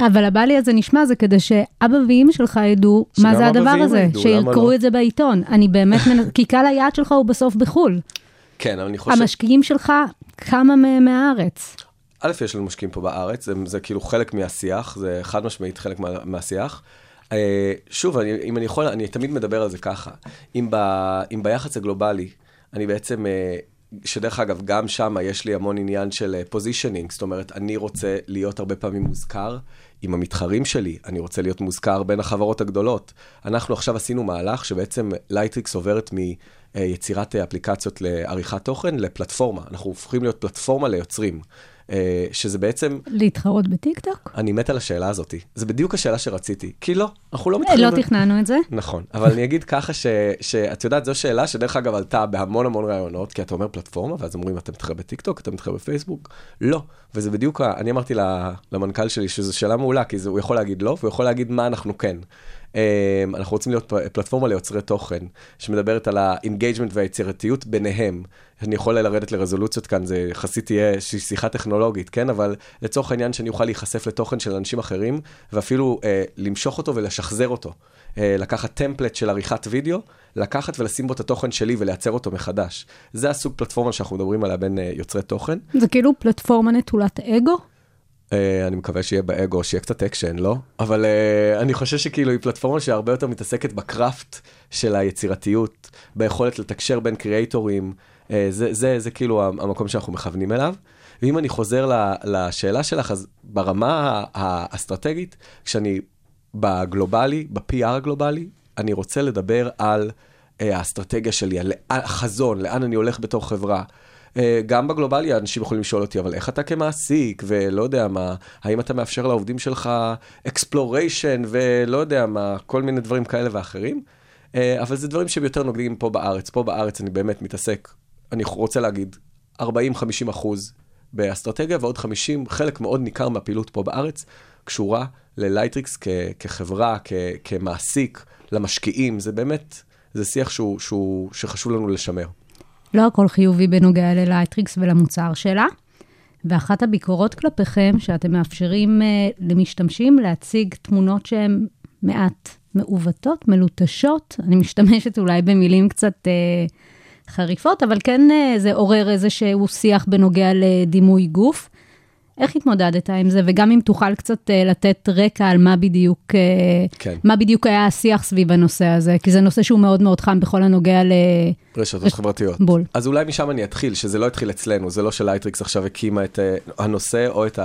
אבל הבא לי הזה נשמע זה כדי שאבא ואמא שלך ידעו מה זה הדבר הזה, שיקראו לא? את זה בעיתון. אני באמת, מנ- כי קהל היעד שלך הוא בסוף בחו"ל. כן, אבל אני חושב... המשקיעים שלך, כמה מהם מהארץ? א', יש לנו משקיעים פה בארץ, זה, זה כאילו חלק מהשיח, זה חד משמעית חלק מה, מהשיח. Uh, שוב, אני, אם אני יכול, אני תמיד מדבר על זה ככה. אם, ב, אם ביחס הגלובלי, אני בעצם, אה, שדרך אגב, גם שם יש לי המון עניין של positioning, זאת אומרת, אני רוצה להיות הרבה פעמים מוזכר עם המתחרים שלי, אני רוצה להיות מוזכר בין החברות הגדולות. אנחנו עכשיו עשינו מהלך שבעצם Lightricks עוברת מיצירת אפליקציות לעריכת תוכן לפלטפורמה. אנחנו הופכים להיות פלטפורמה ליוצרים. אה, שזה בעצם, להתחרות בטיקטוק? אני מת על השאלה הזאת. זה בדיוק השאלה שרציתי. כי לא, אנחנו לא מתחילים... לא תכננו את זה. נכון, אבל אני אגיד ככה ש, שאת יודעת, זו שאלה שדרך אגב עלתה בהמון המון רעיונות, כי אתה אומר פלטפורמה, ואז אומרים, אתה מתחרה בטיקטוק, אתה מתחרה בפייסבוק? לא. וזה בדיוק, אני אמרתי למנכ"ל שלי שזו שאלה מעולה, כי זה, הוא יכול להגיד לא, והוא יכול להגיד מה אנחנו כן. אמ, אנחנו רוצים להיות פלטפורמה ליוצרי תוכן, שמדברת על ה engagement והיצירתיות ביניהם. אני יכול לרדת לרזולוציות כאן, זה יחסית תהיה שיחה טכנולוגית, כן? אבל לצורך העניין שאני אוכל להיחשף לתוכן של אנשים אחרים, ואפילו אה, למשוך אותו ולשחזר אותו. אה, לקחת template של עריכת וידאו, לקחת ולשים בו את התוכן שלי ולייצר אותו מחדש. זה הסוג פלטפורמה שאנחנו מדברים עליה בין אה, יוצרי תוכן. זה כאילו פלטפורמה נטולת אגו? אה, אני מקווה שיהיה באגו, שיהיה קצת אקשן, לא? אבל אה, אני חושב שכאילו היא פלטפורמה שהרבה יותר מתעסקת ב craft של היצירתיות, ביכולת לתקשר בין קריאייטורים, אה, זה, זה, זה כאילו המקום שאנחנו מכוונים אליו. ואם אני חוזר ל- לשאלה שלך, אז ברמה האסטרטגית, כשאני בגלובלי, ב-PR הגלובלי, אני רוצה לדבר על אה, האסטרטגיה שלי, על החזון, לאן אני הולך בתור חברה. אה, גם בגלובלי אנשים יכולים לשאול אותי, אבל איך אתה כמעסיק, ולא יודע מה, האם אתה מאפשר לעובדים שלך exploration, ולא יודע מה, כל מיני דברים כאלה ואחרים. אה, אבל זה דברים שהם יותר נוגעים פה בארץ. פה בארץ אני באמת מתעסק, אני רוצה להגיד, 40-50 אחוז באסטרטגיה, ועוד 50, חלק מאוד ניכר מהפעילות פה בארץ, קשורה ל Lightricks כ- כחברה, כ- כמעסיק, למשקיעים. זה באמת, זה שיח שהוא, שהוא, שחשוב לנו לשמר. לא הכל חיובי בנוגע ל Lightricks ולמוצר שלה. ואחת הביקורות כלפיכם, שאתם מאפשרים אה, למשתמשים להציג תמונות שהן מעט מעוותות, מלוטשות. אני משתמשת אולי במילים קצת אה, חריפות, אבל כן אה, זה עורר איזשהו שיח בנוגע לדימוי גוף. איך התמודדת עם זה? וגם אם תוכל קצת אה, לתת רקע על מה בדיוק, אה, כן. מה בדיוק היה השיח סביב הנושא הזה, כי זה נושא שהוא מאוד מאוד חם בכל הנוגע ל... רשתות חברתיות. בול. אז אולי משם אני אתחיל, שזה לא התחיל אצלנו, זה לא ש Lightricks עכשיו הקימה את אה, הנושא או את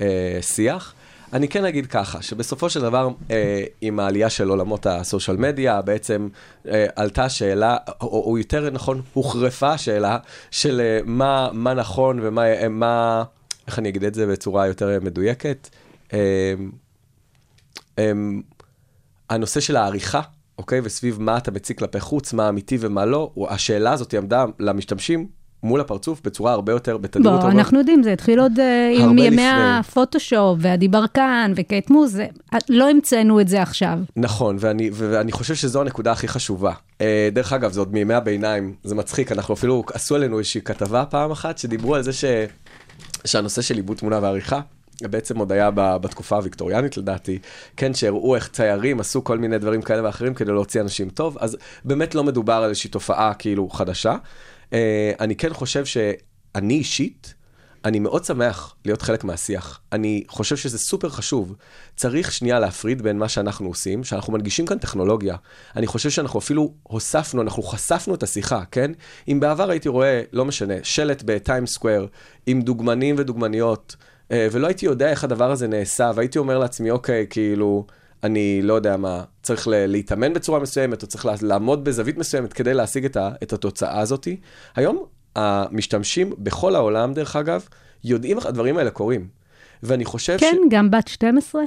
השיח. אני כן אגיד ככה, שבסופו של דבר, אה, עם העלייה של עולמות ה social media, בעצם אה, עלתה שאלה, או, או יותר נכון, הוחרפה השאלה של אה, מה, מה נכון ומה, אה, מה, איך אני אגיד את זה בצורה יותר אה, מדויקת. אה, אה, הנושא של העריכה, אוקיי? וסביב מה אתה מציג כלפי חוץ, מה אמיתי ומה לא, השאלה הזאת עמדה למשתמשים מול הפרצוף בצורה הרבה יותר, בתדירות בוא, הרבה... אנחנו יודעים, זה התחיל עוד אה, עם ימי. הפוטושופ ועדי ברקן וקייט מוס, זה- לא המצאנו את זה עכשיו. נכון, ואני, ואני חושב שזו הנקודה הכי חשובה. אה, דרך אגב, זה עוד מימי הביניים, זה מצחיק, אנחנו אפילו, עשו עלינו איזושהי כתבה פעם אחת, שדיברו על זה ש... שהנושא של עיבוד תמונה ועריכה, בעצם עוד היה בתקופה הוויקטוריאנית לדעתי, כן, שהראו איך ציירים עשו כל מיני דברים כאלה ואחרים כדי להוציא אנשים טוב, אז באמת לא מדובר על איזושהי תופעה כאילו חדשה. אה, אני כן חושב שאני אישית, אני מאוד שמח להיות חלק מהשיח. אני חושב שזה סופר חשוב. צריך שנייה להפריד בין מה שאנחנו עושים, שאנחנו מנגישים כאן טכנולוגיה. אני חושב שאנחנו אפילו הוספנו, אנחנו חשפנו את השיחה, כן? אם בעבר הייתי רואה, לא משנה, שלט בטיים סקוואר עם דוגמנים ודוגמניות, אה, ולא הייתי יודע איך הדבר הזה נעשה, והייתי אומר לעצמי, אוקיי, כאילו, אני לא יודע מה, צריך להתאמן בצורה מסוימת, או צריך לעמוד בזווית מסוימת כדי להשיג את, התוצאה הזאת. היום המשתמשים בכל העולם, דרך אגב, יודעים איך הדברים האלה קורים. ואני חושב כן, גם בת 12?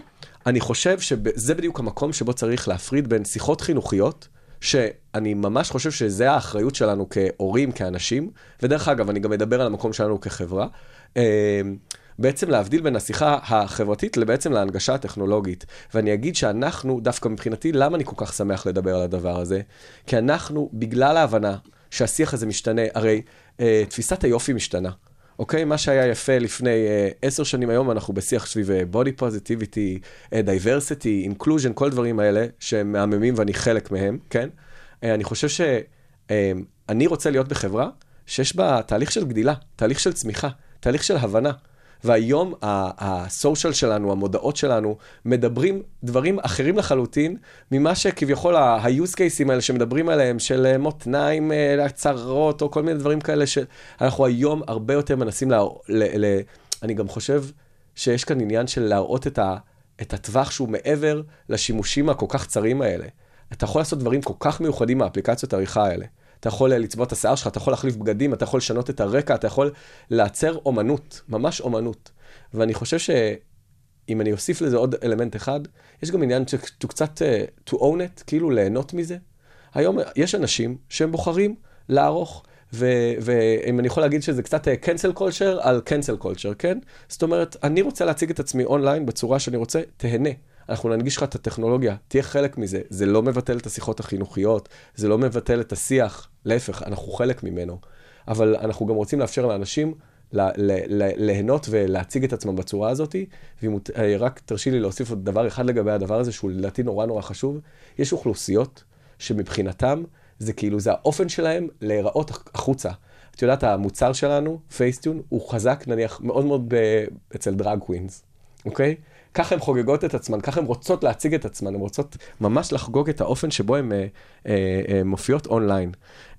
אני חושב שזה בדיוק המקום שבו צריך להפריד בין שיחות חינוכיות, שאני ממש חושב שזה האחריות שלנו כהורים, כאנשים, ודרך אגב, אני גם מדבר על המקום שלנו כחברה, אה, בעצם להבדיל בין השיחה החברתית לבעצם להנגשה הטכנולוגית. ואני אגיד שאנחנו, דווקא מבחינתי, למה אני כל כך שמח לדבר על הדבר הזה? כי אנחנו, בגלל ההבנה שהשיח הזה משתנה, הרי אה, תפיסת היופי משתנה. אוקיי? מה שהיה יפה לפני אה, עשר שנים היום, אנחנו בשיח סביב אה, positivity, אה, diversity, inclusion, כל הדברים האלה שהם מהממים ואני חלק מהם, כן? אה, אני חושב שאני רוצה להיות בחברה שיש בה תהליך של גדילה, תהליך של צמיחה, תהליך של הבנה. והיום הסושיאל שלנו, המודעות שלנו, מדברים דברים אחרים לחלוטין ממה שכביכול ה-use cases האלה שמדברים עליהם, של אה, מותניים, אה, הצהרות, או כל מיני דברים כאלה, שאנחנו היום הרבה יותר מנסים לה... ל... ל... אני גם חושב שיש כאן עניין של להראות את, ה... את הטווח שהוא מעבר לשימושים הכל כך צרים האלה. אתה יכול לעשות דברים כל כך מיוחדים מהאפליקציות העריכה האלה. אתה יכול אה, לצבוע את השיער שלך, אתה יכול להחליף בגדים, אתה יכול לשנות את הרקע, אתה יכול לייצר אומנות, ממש אומנות. ואני חושב שאם אני אוסיף לזה עוד אלמנט אחד, יש גם עניין to קצת uh, to own it, כאילו ליהנות מזה. היום יש אנשים שהם בוחרים לערוך, ואם אני יכול להגיד שזה קצת אה, cancel culture על cancel culture, כן? זאת אומרת, אני רוצה להציג את עצמי אונליין בצורה שאני רוצה, תהנה. אנחנו ננגיש לך את הטכנולוגיה, תהיה חלק מזה. זה לא מבטל את השיחות החינוכיות, זה לא מבטל את השיח, להפך, אנחנו חלק ממנו. אבל אנחנו גם רוצים לאפשר לאנשים לה, לה, לה, ליהנות ולהציג את עצמם בצורה הזאת. ורק תרשי לי להוסיף עוד דבר אחד לגבי הדבר הזה, שהוא לדעתי נורא נורא חשוב. יש אוכלוסיות שמבחינתם, זה כאילו, זה האופן שלהם להיראות החוצה. את יודעת, המוצר שלנו, Facetune, הוא חזק נניח מאוד מאוד ב... אצל drag queens, אוקיי? ככה הן חוגגות את עצמן, ככה הן רוצות להציג את עצמן, הן רוצות ממש לחגוג את האופן שבו הן אה, אה, אה, מופיעות אונליין.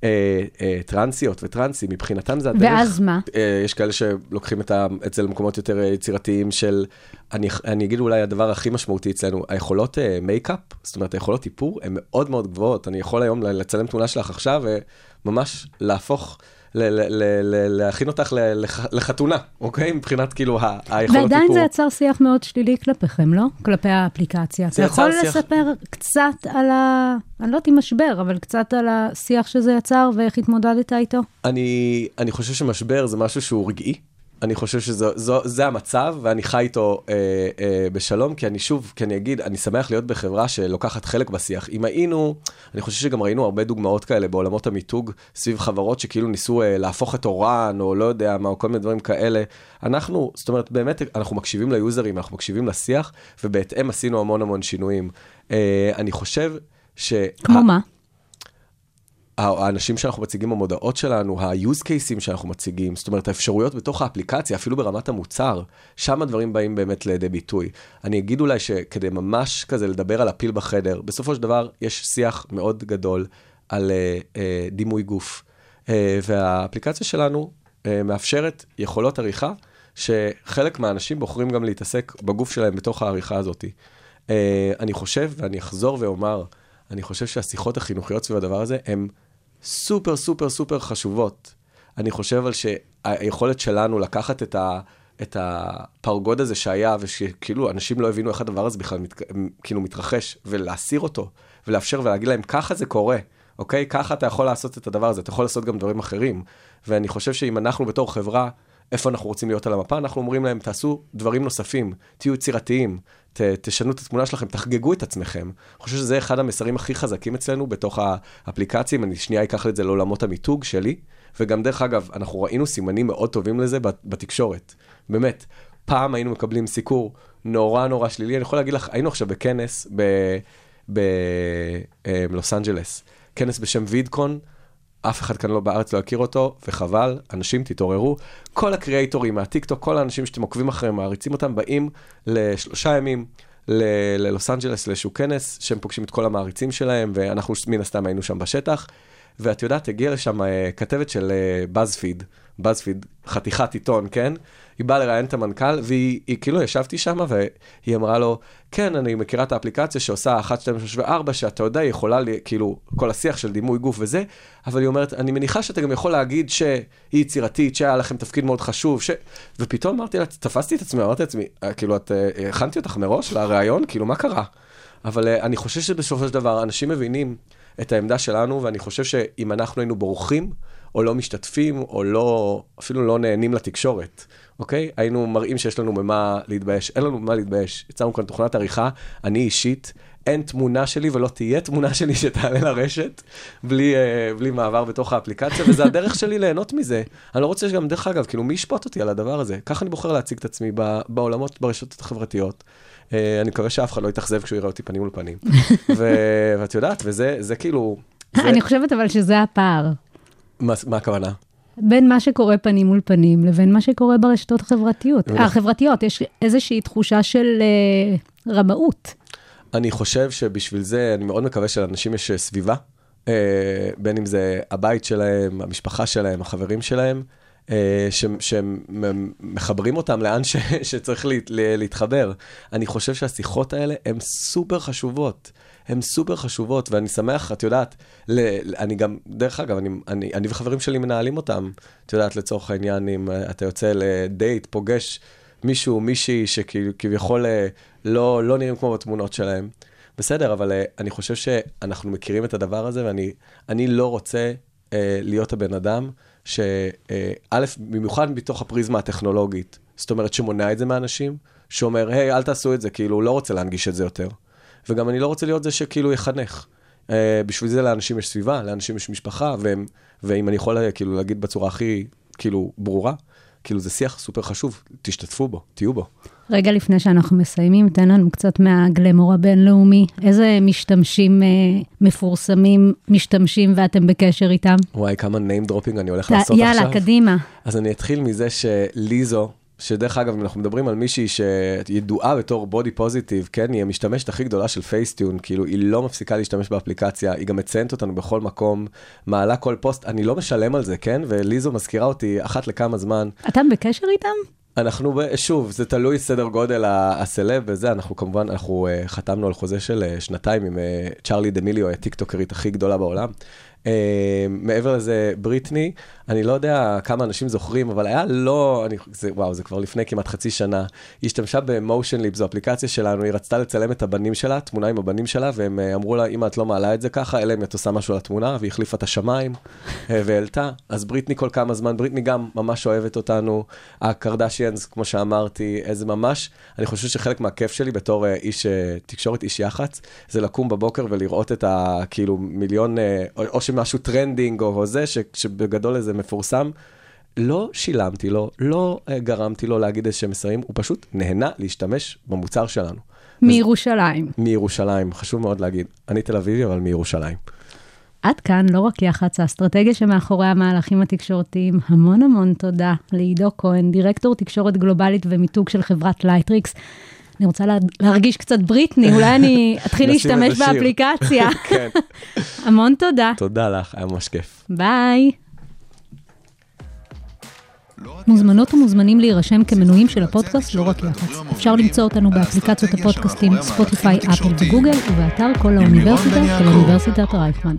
אה, אה, טרנסיות וטרנסים, מבחינתם זה הדרך. ואז מה? אה, יש כאלה שלוקחים את, ה, את זה למקומות יותר אה, יצירתיים של, אני, אני אגיד אולי הדבר הכי משמעותי אצלנו, היכולות אה, מייקאפ, זאת אומרת היכולות איפור, הן מאוד מאוד גבוהות. אני יכול היום לצלם תמונה שלך עכשיו וממש להפוך... ל- ל- ל- ל- להכין אותך לחתונה, אוקיי? מבחינת כאילו ה- היכולות ועדיין. זה יצר שיח מאוד שלילי כלפיכם, לא? כלפי האפליקציה. אתה יכול לספר קצת על ה... אני לא יודעת אם משבר, אבל קצת על השיח שזה יצר ואיך התמודדת איתו? אני, אני חושב שמשבר זה משהו שהוא רגעי. אני חושב שזה המצב, ואני חי איתו אה, אה, בשלום, כי אני שוב, כי אני אגיד, אני שמח להיות בחברה שלוקחת חלק בשיח. אם היינו, אני חושב שגם ראינו הרבה דוגמאות כאלה בעולמות המיתוג, סביב חברות שכאילו ניסו אה, להפוך את אורן, או לא יודע מה, או כל מיני דברים כאלה. אנחנו, זאת אומרת, באמת, אנחנו מקשיבים ליוזרים, אנחנו מקשיבים לשיח, ובהתאם עשינו המון המון שינויים. אה, אני חושב ש... כמו מה? האנשים שאנחנו מציגים במודעות שלנו, ה-use cases שאנחנו מציגים, זאת אומרת, האפשרויות בתוך האפליקציה, אפילו ברמת המוצר, שם הדברים באים באמת לידי ביטוי. אני אגיד אולי שכדי ממש כזה לדבר על הפיל בחדר, בסופו של דבר יש שיח מאוד גדול על uh, uh, דימוי גוף, uh, והאפליקציה שלנו uh, מאפשרת יכולות עריכה, שחלק מהאנשים בוחרים גם להתעסק בגוף שלהם בתוך העריכה הזאת. Uh, אני חושב, ואני אחזור ואומר, אני חושב שהשיחות החינוכיות סביב הדבר הזה הן סופר סופר סופר חשובות. אני חושב על שהיכולת שלנו לקחת את, ה, את הפרגוד הזה שהיה, ושכאילו אנשים לא הבינו איך הדבר הזה בכלל מת, כאילו מתרחש, ולהסיר אותו, ולאפשר ולהגיד להם, ככה זה קורה, אוקיי? ככה אתה יכול לעשות את הדבר הזה, אתה יכול לעשות גם דברים אחרים. ואני חושב שאם אנחנו בתור חברה, איפה אנחנו רוצים להיות על המפה, אנחנו אומרים להם, תעשו דברים נוספים, תהיו יצירתיים, ת, תשנו את התמונה שלכם, תחגגו את עצמכם. אני חושב שזה אחד המסרים הכי חזקים אצלנו בתוך האפליקציה, אני שנייה אקח את זה לעולמות המיתוג שלי, וגם דרך אגב, אנחנו ראינו סימנים מאוד טובים לזה בת- בתקשורת. באמת, פעם היינו מקבלים סיקור נורא נורא שלילי, אני יכול להגיד לך, היינו עכשיו בכנס בלוס אנג'לס, כנס בשם וידקון, אף אחד כאן לא בארץ לא יכיר אותו, וחבל, אנשים תתעוררו. כל הקריאייטורים מהטיקטוק, כל האנשים שאתם עוקבים אחריהם, מעריצים אותם, באים לשלושה ימים ללוס אנג'לס לאיזשהו כנס, שהם פוגשים את כל המעריצים שלהם, ואנחנו מן הסתם היינו שם בשטח. ואת יודעת, הגיעה לשם אה, כתבת של בזפיד, בזפיד, חתיכת עיתון, כן? היא באה לראיין את המנכ"ל, והיא היא, כאילו, ישבתי שם, והיא אמרה לו, כן, אני מכירה את האפליקציה שעושה 1, 2, 3 ו-4, שאתה יודע, היא יכולה, לי, כאילו, כל השיח של דימוי גוף וזה, אבל היא אומרת, אני מניחה שאתה גם יכול להגיד שהיא יצירתית, שהיה לכם תפקיד מאוד חשוב, ש... ופתאום אמרתי לה, תפסתי את עצמי, אמרתי לעצמי, "אה, כאילו, את אה, הכנתי אותך מראש לראיון? כאילו, מה קרה? אבל אה, אני חושב שבסופו של דבר, אנשים מבינים את העמדה שלנו, ואני חושב שאם אנחנו היינו בורחים, או לא משתתפים, או לא, אפילו לא נהנים לתקשורת, אוקיי? היינו מראים שיש לנו ממה להתבייש. אין לנו ממה להתבייש. יצרנו כאן תוכנת עריכה, אני אישית, אין תמונה שלי ולא תהיה תמונה שלי שתעלה לרשת, בלי, אה, בלי מעבר בתוך האפליקציה, וזה הדרך שלי ליהנות מזה. אני לא רוצה שגם, דרך אגב, כאילו, מי ישפוט אותי על הדבר הזה? ככה אני בוחר להציג את עצמי ב- בעולמות, ברשתות החברתיות. אה, אני מקווה שאף אחד לא יתאכזב כשהוא יראה אותי פנים מול פנים. ו- ואת יודעת, וזה זה כאילו... זה, אני חושבת אבל שזה הפער. מה, מה הכוונה? בין מה שקורה פנים מול פנים לבין מה שקורה ברשתות החברתיות. החברתיות, יש איזושהי תחושה של אה, רמאות. אני חושב שבשביל זה, אני מאוד מקווה שלאנשים יש אה, סביבה, אה, בין אם זה הבית שלהם, המשפחה שלהם, החברים שלהם, אה, שמחברים אותם לאן ש- שצריך להת- ל- להתחבר. אני חושב שהשיחות האלה הן סופר חשובות. הן סופר חשובות, ואני שמח, את יודעת, ל- אני גם, דרך אגב, אני, אני, אני וחברים שלי מנהלים אותם, את יודעת, לצורך העניין, אם אה, אתה יוצא לדייט, פוגש מישהו, מישהי שכביכול אה, לא, לא נראים כמו בתמונות שלהם. בסדר, אבל אה, אני חושב שאנחנו מכירים את הדבר הזה, ואני אני לא רוצה אה, להיות הבן אדם שא', במיוחד מתוך הפריזמה הטכנולוגית, זאת אומרת שמונע את זה מאנשים, שאומר, היי, אל תעשו את זה, כאילו, הוא לא רוצה להנגיש את זה יותר. וגם אני לא רוצה להיות זה שכאילו יחנך. Uh, בשביל זה לאנשים יש סביבה, לאנשים יש משפחה, והם, ואם אני יכול אה, כאילו להגיד בצורה הכי כאילו ברורה, כאילו זה שיח סופר חשוב, תשתתפו בו, תהיו בו. רגע לפני שאנחנו מסיימים, תן לנו קצת מהגלמור הבינלאומי. איזה משתמשים אה, מפורסמים משתמשים ואתם בקשר איתם? וואי, כמה name dropping אני הולך ת- לעשות עכשיו. יאללה, קדימה. אז אני אתחיל מזה שליזו, שדרך אגב, אם אנחנו מדברים על מישהי שידועה בתור בודי פוזיטיב, כן, היא המשתמשת הכי גדולה של פייסטיון, כאילו, היא לא מפסיקה להשתמש באפליקציה, היא גם מציינת אותנו בכל מקום, מעלה כל פוסט, אני לא משלם על זה, כן? וליזו מזכירה אותי אחת לכמה זמן. אתם בקשר איתם? אנחנו, שוב, זה תלוי סדר גודל הסלב וזה, אנחנו כמובן, אנחנו uh, חתמנו על חוזה של uh, שנתיים עם uh, צ'ארלי דמיליו, הטיקטוקרית הכי גדולה בעולם. Uh, מעבר לזה, בריטני, אני לא יודע כמה אנשים זוכרים, אבל היה לא, אני, זה, וואו, זה כבר לפני כמעט חצי שנה. היא השתמשה במושן ליפ, זו אפליקציה שלנו, היא רצתה לצלם את הבנים שלה, תמונה עם הבנים שלה, והם uh, אמרו לה, אמא, את לא מעלה את זה ככה, אלא אם את עושה משהו על התמונה, והיא החליפה את השמיים uh, והעלתה. אז בריטני כל כמה זמן, בריטני גם ממש אוהבת אותנו. הקרדשיאנס, כמו שאמרתי, איזה ממש, אני חושב שחלק מהכיף שלי בתור uh, איש uh, תקשורת, איש יח"צ, זה לקום בבוקר ולראות את ה... כאילו מיליון, או, או שמשהו trending או, זה, ש, שבגדול איזה מפורסם. לא שילמתי לו, לא uh, גרמתי לו להגיד איזה מסרים, הוא פשוט נהנה להשתמש במוצר שלנו. מירושלים. מירושלים, חשוב מאוד להגיד. אני תל אביבי, אבל מירושלים. עד כאן לא רק יח"צ, האסטרטגיה שמאחורי המהלכים התקשורתיים. המון המון תודה לעידו כהן, דירקטור תקשורת גלובלית ומיתוג של חברת Lightricks. אני רוצה לה, להרגיש קצת בריטני, אולי אני אתחיל להשתמש. באפליקציה. כן. המון תודה. תודה לך, היה ממש כיף. ביי. מוזמנות ומוזמנים להירשם כמנויים של הפודקאסט לא רק יח"צ. אפשר למצוא אותנו באפליקציות הפודקאסטים ספוטיפיי, אפל וגוגל, ובאתר כל האוניברסיטה של אוניברסיטת רייכמן.